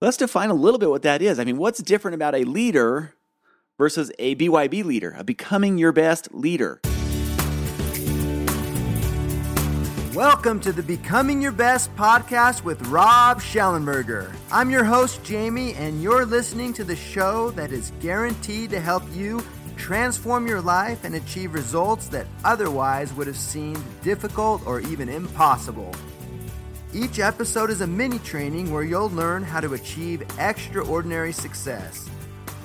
Let's define a little bit what that is. I mean, what's different about a leader versus a BYB leader, a becoming your best leader? Welcome to the Becoming Your Best podcast with Rob Shallenberger. I'm your host, Jamie, and you're listening to the show that is guaranteed to help you transform your life and achieve results that otherwise would have seemed difficult or even impossible. Each episode is a mini training where you'll learn how to achieve extraordinary success.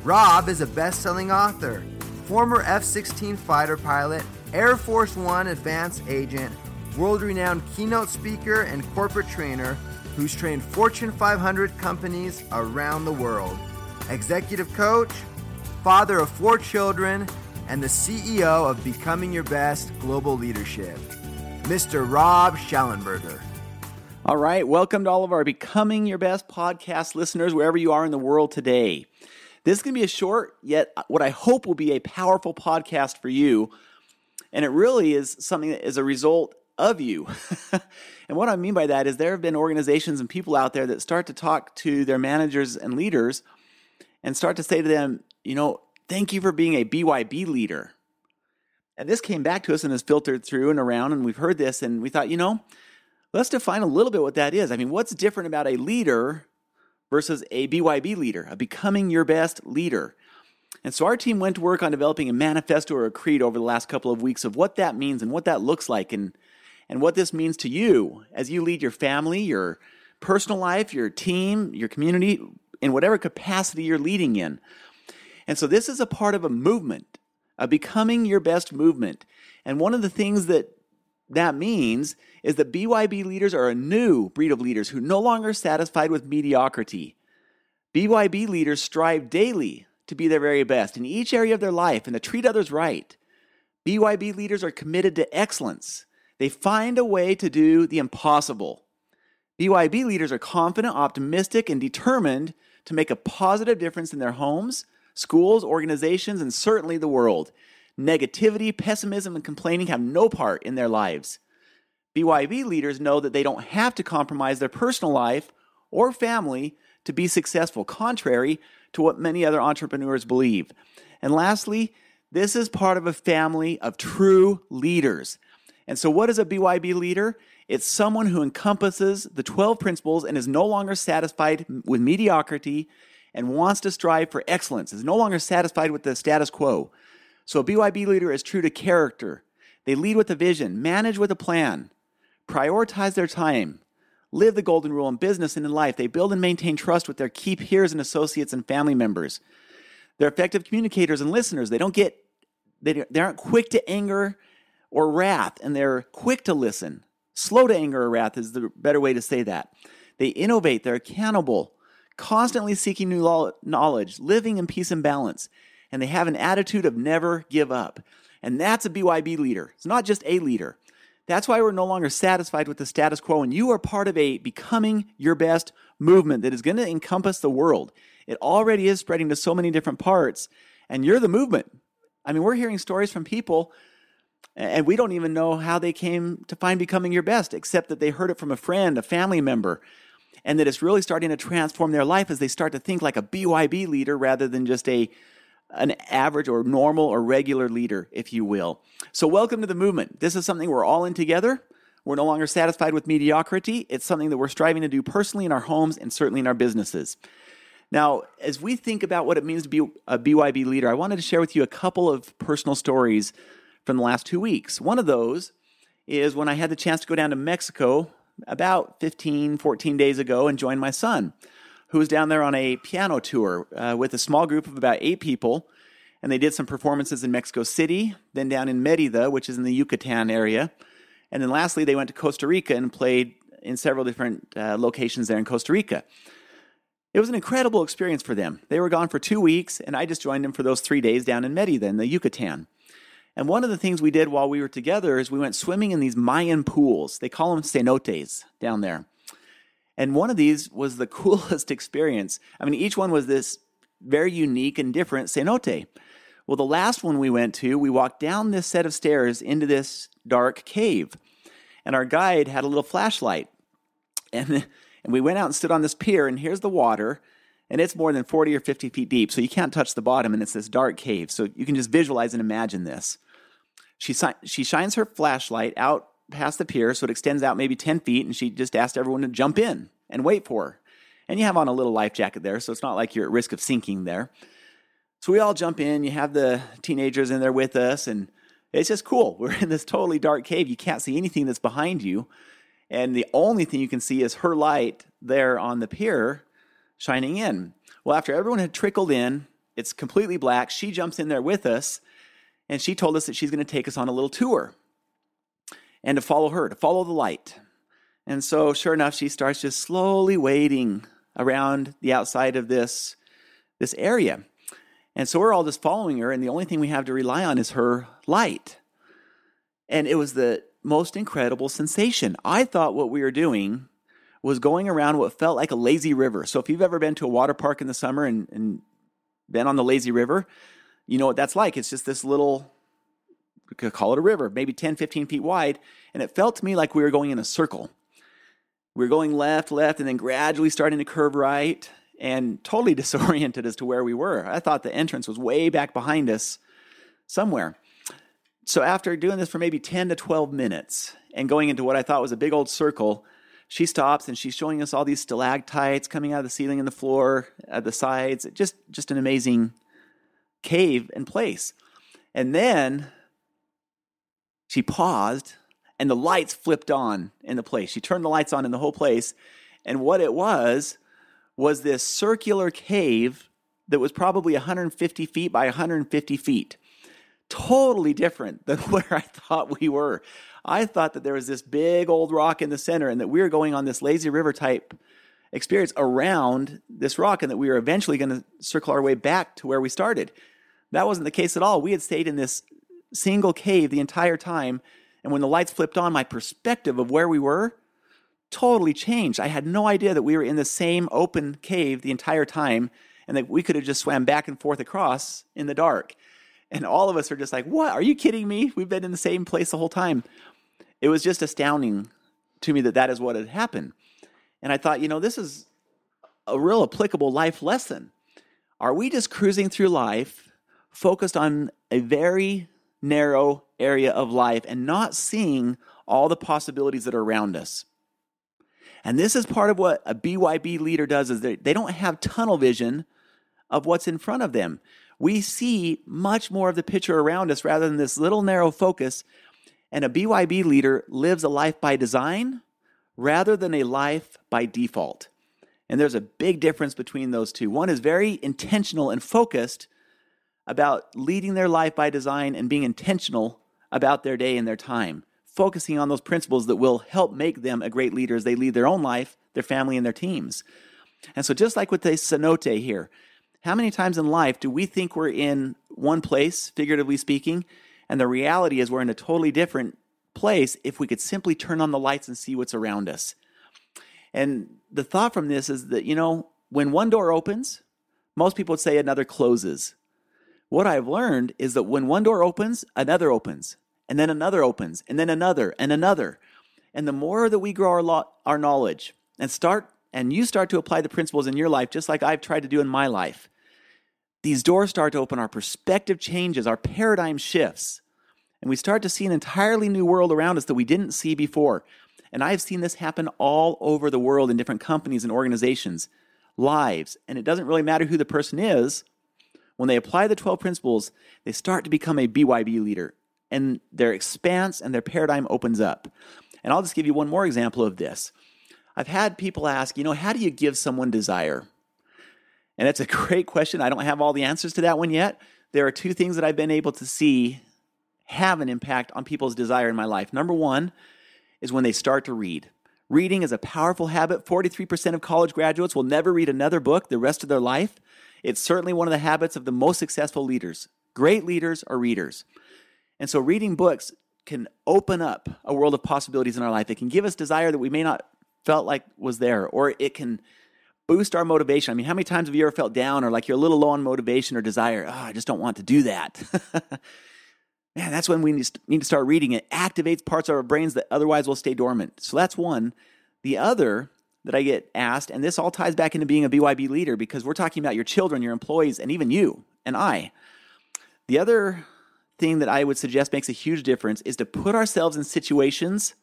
Rob is a best selling author, former F 16 fighter pilot, Air Force One advanced agent, world renowned keynote speaker, and corporate trainer who's trained Fortune 500 companies around the world, executive coach, father of four children, and the CEO of Becoming Your Best Global Leadership, Mr. Rob Shallenberger. All right, welcome to all of our Becoming Your Best podcast listeners, wherever you are in the world today. This is going to be a short, yet what I hope will be a powerful podcast for you. And it really is something that is a result of you. and what I mean by that is there have been organizations and people out there that start to talk to their managers and leaders and start to say to them, you know, thank you for being a BYB leader. And this came back to us and has filtered through and around, and we've heard this, and we thought, you know, Let's define a little bit what that is. I mean, what's different about a leader versus a BYB leader, a becoming your best leader? And so our team went to work on developing a manifesto or a creed over the last couple of weeks of what that means and what that looks like and, and what this means to you as you lead your family, your personal life, your team, your community, in whatever capacity you're leading in. And so this is a part of a movement, a becoming your best movement. And one of the things that that means is that BYB leaders are a new breed of leaders who no longer satisfied with mediocrity. BYB leaders strive daily to be their very best in each area of their life and to treat others right. BYB leaders are committed to excellence. They find a way to do the impossible. BYB leaders are confident, optimistic, and determined to make a positive difference in their homes, schools, organizations, and certainly the world. Negativity, pessimism, and complaining have no part in their lives. BYB leaders know that they don't have to compromise their personal life or family to be successful, contrary to what many other entrepreneurs believe. And lastly, this is part of a family of true leaders. And so, what is a BYB leader? It's someone who encompasses the 12 principles and is no longer satisfied with mediocrity and wants to strive for excellence, is no longer satisfied with the status quo. So a BYB leader is true to character. They lead with a vision, manage with a plan, prioritize their time, live the golden rule in business and in life. They build and maintain trust with their key peers and associates and family members. They're effective communicators and listeners. They don't get they, they aren't quick to anger or wrath, and they're quick to listen. Slow to anger or wrath is the better way to say that. They innovate, they're accountable, constantly seeking new knowledge, living in peace and balance and they have an attitude of never give up. And that's a BYB leader. It's not just a leader. That's why we're no longer satisfied with the status quo, and you are part of a becoming your best movement that is going to encompass the world. It already is spreading to so many different parts, and you're the movement. I mean, we're hearing stories from people, and we don't even know how they came to find becoming your best, except that they heard it from a friend, a family member, and that it's really starting to transform their life as they start to think like a BYB leader rather than just a an average or normal or regular leader, if you will. So, welcome to the movement. This is something we're all in together. We're no longer satisfied with mediocrity. It's something that we're striving to do personally in our homes and certainly in our businesses. Now, as we think about what it means to be a BYB leader, I wanted to share with you a couple of personal stories from the last two weeks. One of those is when I had the chance to go down to Mexico about 15, 14 days ago and join my son who was down there on a piano tour uh, with a small group of about eight people. And they did some performances in Mexico City, then down in Merida, which is in the Yucatan area. And then lastly, they went to Costa Rica and played in several different uh, locations there in Costa Rica. It was an incredible experience for them. They were gone for two weeks, and I just joined them for those three days down in Merida in the Yucatan. And one of the things we did while we were together is we went swimming in these Mayan pools. They call them cenotes down there. And one of these was the coolest experience. I mean, each one was this very unique and different cenote. Well, the last one we went to, we walked down this set of stairs into this dark cave. And our guide had a little flashlight. And And we went out and stood on this pier, and here's the water, and it's more than 40 or 50 feet deep. So you can't touch the bottom, and it's this dark cave. So you can just visualize and imagine this. She, she shines her flashlight out past the pier, so it extends out maybe 10 feet, and she just asked everyone to jump in and wait for her. And you have on a little life jacket there, so it's not like you're at risk of sinking there. So we all jump in. You have the teenagers in there with us, and it's just cool. We're in this totally dark cave. You can't see anything that's behind you. And the only thing you can see is her light there on the pier shining in. Well, after everyone had trickled in, it's completely black. She jumps in there with us, and she told us that she's going to take us on a little tour and to follow her, to follow the light. And so, sure enough, she starts just slowly wading around the outside of this, this area. And so we're all just following her, and the only thing we have to rely on is her light. And it was the most incredible sensation. I thought what we were doing was going around what felt like a lazy river. So if you've ever been to a water park in the summer and, and been on the lazy river, you know what that's like. It's just this little, we could call it a river, maybe 10, 15 feet wide. And it felt to me like we were going in a circle. We were going left, left, and then gradually starting to curve right and totally disoriented as to where we were. I thought the entrance was way back behind us somewhere. So after doing this for maybe 10 to 12 minutes and going into what I thought was a big old circle, she stops and she's showing us all these stalactites coming out of the ceiling and the floor, at the sides. Just just an amazing cave and place. And then she paused and the lights flipped on in the place. She turned the lights on in the whole place. And what it was was this circular cave that was probably 150 feet by 150 feet. Totally different than where I thought we were. I thought that there was this big old rock in the center and that we were going on this lazy river type experience around this rock and that we were eventually going to circle our way back to where we started. That wasn't the case at all. We had stayed in this single cave the entire time. And when the lights flipped on, my perspective of where we were totally changed. I had no idea that we were in the same open cave the entire time and that we could have just swam back and forth across in the dark. And all of us are just like, what? Are you kidding me? We've been in the same place the whole time. It was just astounding to me that that is what had happened. And I thought, you know, this is a real applicable life lesson. Are we just cruising through life focused on a very narrow area of life and not seeing all the possibilities that are around us? And this is part of what a BYB leader does is they, don't have tunnel vision of what's in front of them. We see much more of the picture around us rather than this little narrow focus. And a BYB leader lives a life by design rather than a life by default. And there's a big difference between those two. One is very intentional and focused about leading their life by design and being intentional about their day and their time focusing on those principles that will help make them a great leader as they lead their own life, their family, and their teams. And so, just like with the cenote here, how many times in life do we think we're in one place, figuratively speaking, and the reality is we're in a totally different place if we could simply turn on the lights and see what's around us? And the thought from this is that, you know, when one door opens, most people would say another closes. What I've learned is that when one door opens, another opens and then another opens, and then another, and another. And the more that we grow our, lo- our knowledge and start, and you start to apply the principles in your life, just like I've tried to do in my life, these doors start to open, our perspective changes, our paradigm shifts, and we start to see an entirely new world around us that we didn't see before. And I've seen this happen all over the world in different companies and organizations, lives. And it doesn't really matter who the person is. When they apply the 12 principles, they start to become a BYB leader, and their expanse and their paradigm opens up. And I'll just give you one more example of this. I've had people ask, you know, how do you give someone desire? And it's a great question. I don't have all the answers to that one yet. There are two things that I've been able to see have an impact on people's desire in my life. Number one is when they start to read. Reading is a powerful habit. 43% of college graduates will never read another book the rest of their life. It's certainly one of the habits of the most successful leaders. Great leaders are readers. And so reading books can open up a world of possibilities in our life. It can give us desire that we may not felt like was there, or it can boost our motivation. I mean, how many times have you ever felt down or like you're a little low on motivation or desire? Oh, I just don't want to do that. Man, that's when we need to start reading. It activates parts of our brains that otherwise will stay dormant. So that's one. The other, that I get asked, and this all ties back into being a BYB leader because we're talking about your children, your employees, and even you and I. The other thing that I would suggest makes a huge difference is to put ourselves in situations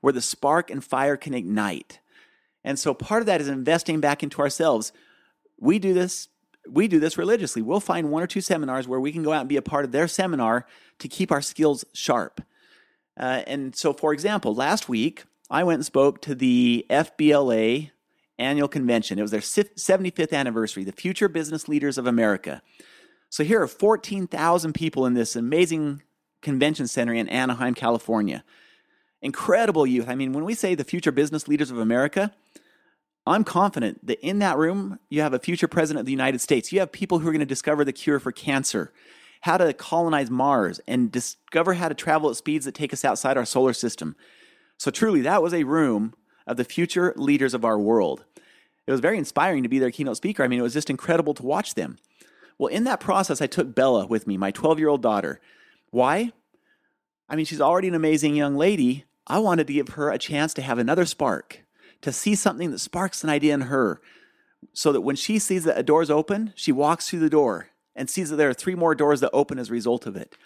where the spark and fire can ignite. And so part of that is investing back into ourselves. We do this we do this religiously. We'll find one or two seminars where we can go out and be a part of their seminar to keep our skills sharp. Uh, and so, for example, last week I went and spoke to the FBLA annual convention. It was their 75th anniversary, the Future Business Leaders of America. So here are 14,000 people in this amazing convention center in Anaheim, California. Incredible youth. I mean, when we say the future business leaders of America, I'm confident that in that room, you have a future president of the United States. You have people who are going to discover the cure for cancer, how to colonize Mars, and discover how to travel at speeds that take us outside our solar system. So, truly, that was a room of the future leaders of our world. It was very inspiring to be their keynote speaker. I mean, it was just incredible to watch them. Well, in that process, I took Bella with me, my 12 year old daughter. Why? I mean, she's already an amazing young lady. I wanted to give her a chance to have another spark, to see something that sparks an idea in her, so that when she sees that a door is open, she walks through the door and sees that there are three more doors that open as a result of it.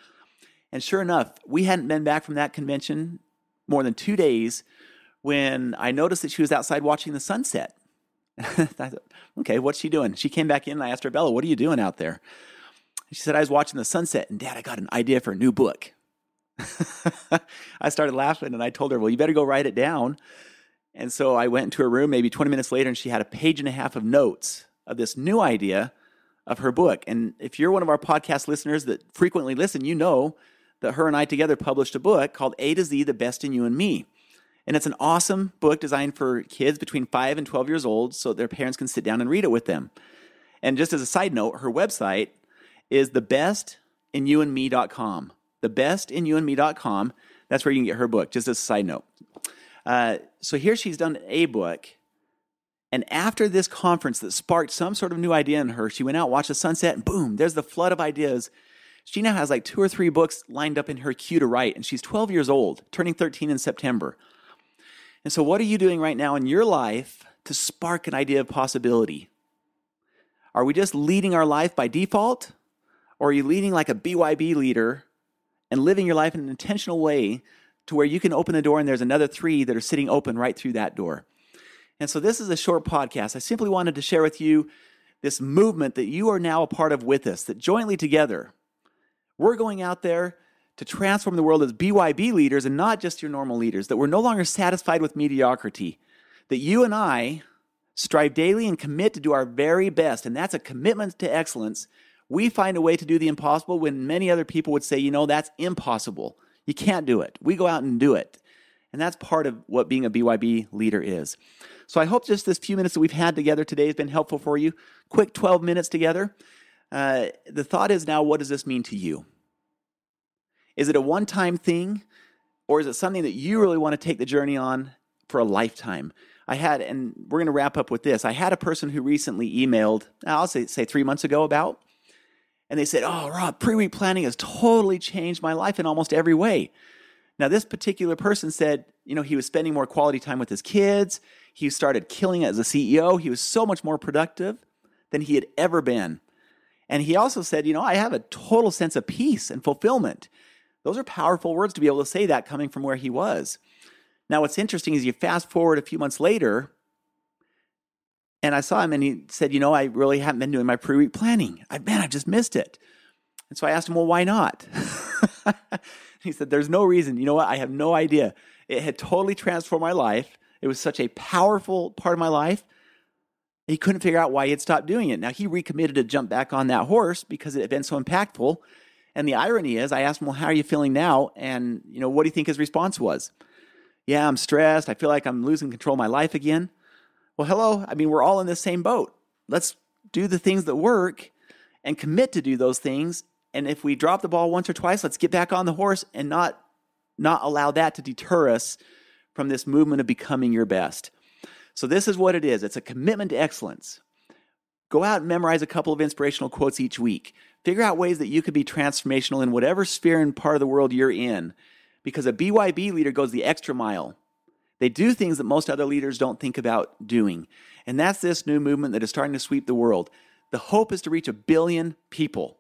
And sure enough, we hadn't been back from that convention more than two days when I noticed that she was outside watching the sunset. I thought, okay, what's she doing? She came back in and I asked her, Bella, what are you doing out there? She said, I was watching the sunset and dad, I got an idea for a new book. I started laughing and I told her, well, you better go write it down. And so I went into her room maybe 20 minutes later and she had a page and a half of notes of this new idea of her book. And if you're one of our podcast listeners that frequently listen, you know that her and I together published a book called A to Z The Best in You and Me. And it's an awesome book designed for kids between 5 and 12 years old so their parents can sit down and read it with them. And just as a side note, her website is thebestinyouandme.com. Thebestinyouandme.com. That's where you can get her book, just as a side note. Uh, so here she's done a book. And after this conference that sparked some sort of new idea in her, she went out, watched the sunset, and boom, there's the flood of ideas. She now has like two or three books lined up in her queue to write, and she's 12 years old, turning 13 in September. And so, what are you doing right now in your life to spark an idea of possibility? Are we just leading our life by default? Or are you leading like a BYB leader and living your life in an intentional way to where you can open the door and there's another three that are sitting open right through that door? And so, this is a short podcast. I simply wanted to share with you this movement that you are now a part of with us, that jointly together, we're going out there to transform the world as BYB leaders and not just your normal leaders, that we're no longer satisfied with mediocrity, that you and I strive daily and commit to do our very best, and that's a commitment to excellence. We find a way to do the impossible when many other people would say, you know, that's impossible. You can't do it. We go out and do it. And that's part of what being a BYB leader is. So I hope just this few minutes that we've had together today has been helpful for you. Quick 12 minutes together. Uh, the thought is now, what does this mean to you? Is it a one time thing or is it something that you really want to take the journey on for a lifetime? I had, and we're going to wrap up with this. I had a person who recently emailed, I'll say, say three months ago about, and they said, Oh, Rob, pre week planning has totally changed my life in almost every way. Now, this particular person said, you know, he was spending more quality time with his kids. He started killing it as a CEO. He was so much more productive than he had ever been. And he also said, you know, I have a total sense of peace and fulfillment. Those are powerful words to be able to say that coming from where he was. Now, what's interesting is you fast forward a few months later, and I saw him and he said, You know, I really haven't been doing my pre week planning. I, man, I've just missed it. And so I asked him, Well, why not? he said, There's no reason. You know what? I have no idea. It had totally transformed my life. It was such a powerful part of my life. He couldn't figure out why he had stopped doing it. Now, he recommitted to jump back on that horse because it had been so impactful. And the irony is, I asked him, Well, how are you feeling now? And, you know, what do you think his response was? Yeah, I'm stressed. I feel like I'm losing control of my life again. Well, hello. I mean, we're all in the same boat. Let's do the things that work and commit to do those things. And if we drop the ball once or twice, let's get back on the horse and not not allow that to deter us from this movement of becoming your best. So this is what it is. It's a commitment to excellence. Go out and memorize a couple of inspirational quotes each week. Figure out ways that you could be transformational in whatever sphere and part of the world you're in. Because a BYB leader goes the extra mile. They do things that most other leaders don't think about doing. And that's this new movement that is starting to sweep the world. The hope is to reach a billion people.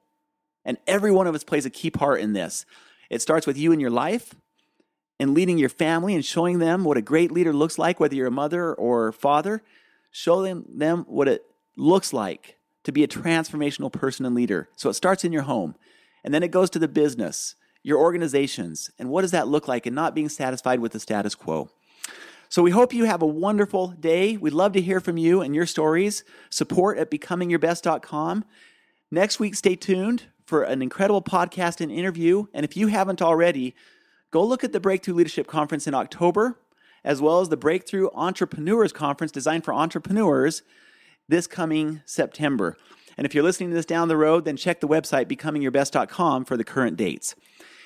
And every one of us plays a key part in this. It starts with you and your life and leading your family and showing them what a great leader looks like, whether you're a mother or father, showing them what it looks like to be a transformational person and leader. So it starts in your home. And then it goes to the business, your organizations, and what does that look like and not being satisfied with the status quo. So we hope you have a wonderful day. We'd love to hear from you and your stories. Support at becomingyourbest.com. Next week, stay tuned for an incredible podcast and interview. And if you haven't already, go look at the Breakthrough Leadership Conference in October, as well as the Breakthrough Entrepreneurs Conference designed for entrepreneurs this coming September. And if you're listening to this down the road, then check the website becomingyourbest.com for the current dates.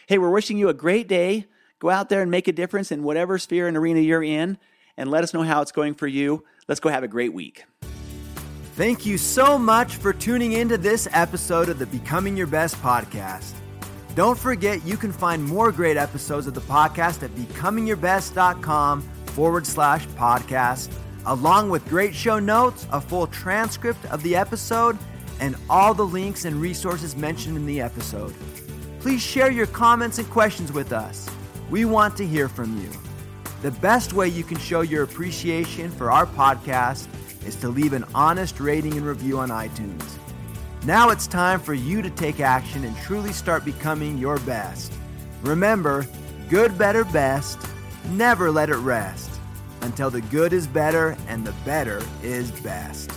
Hey, we're wishing you a great day. Go out there and make a difference in whatever sphere and arena you're in, and let us know how it's going for you. Let's go have a great week. Thank you so much for tuning into this episode of the Becoming Your Best podcast. Don't forget you can find more great episodes of the podcast at becomingyourbest.com forward slash podcast, along with great show notes, a full transcript of the episode, and all the links and resources mentioned in the episode. Please share your comments and questions with us. We want to hear from you. The best way you can show your appreciation for our podcast is to leave an honest rating and review on iTunes. Now it's time for you to take action and truly start becoming your best. Remember, good, better, best. Never let it rest until the good is better and the better is best.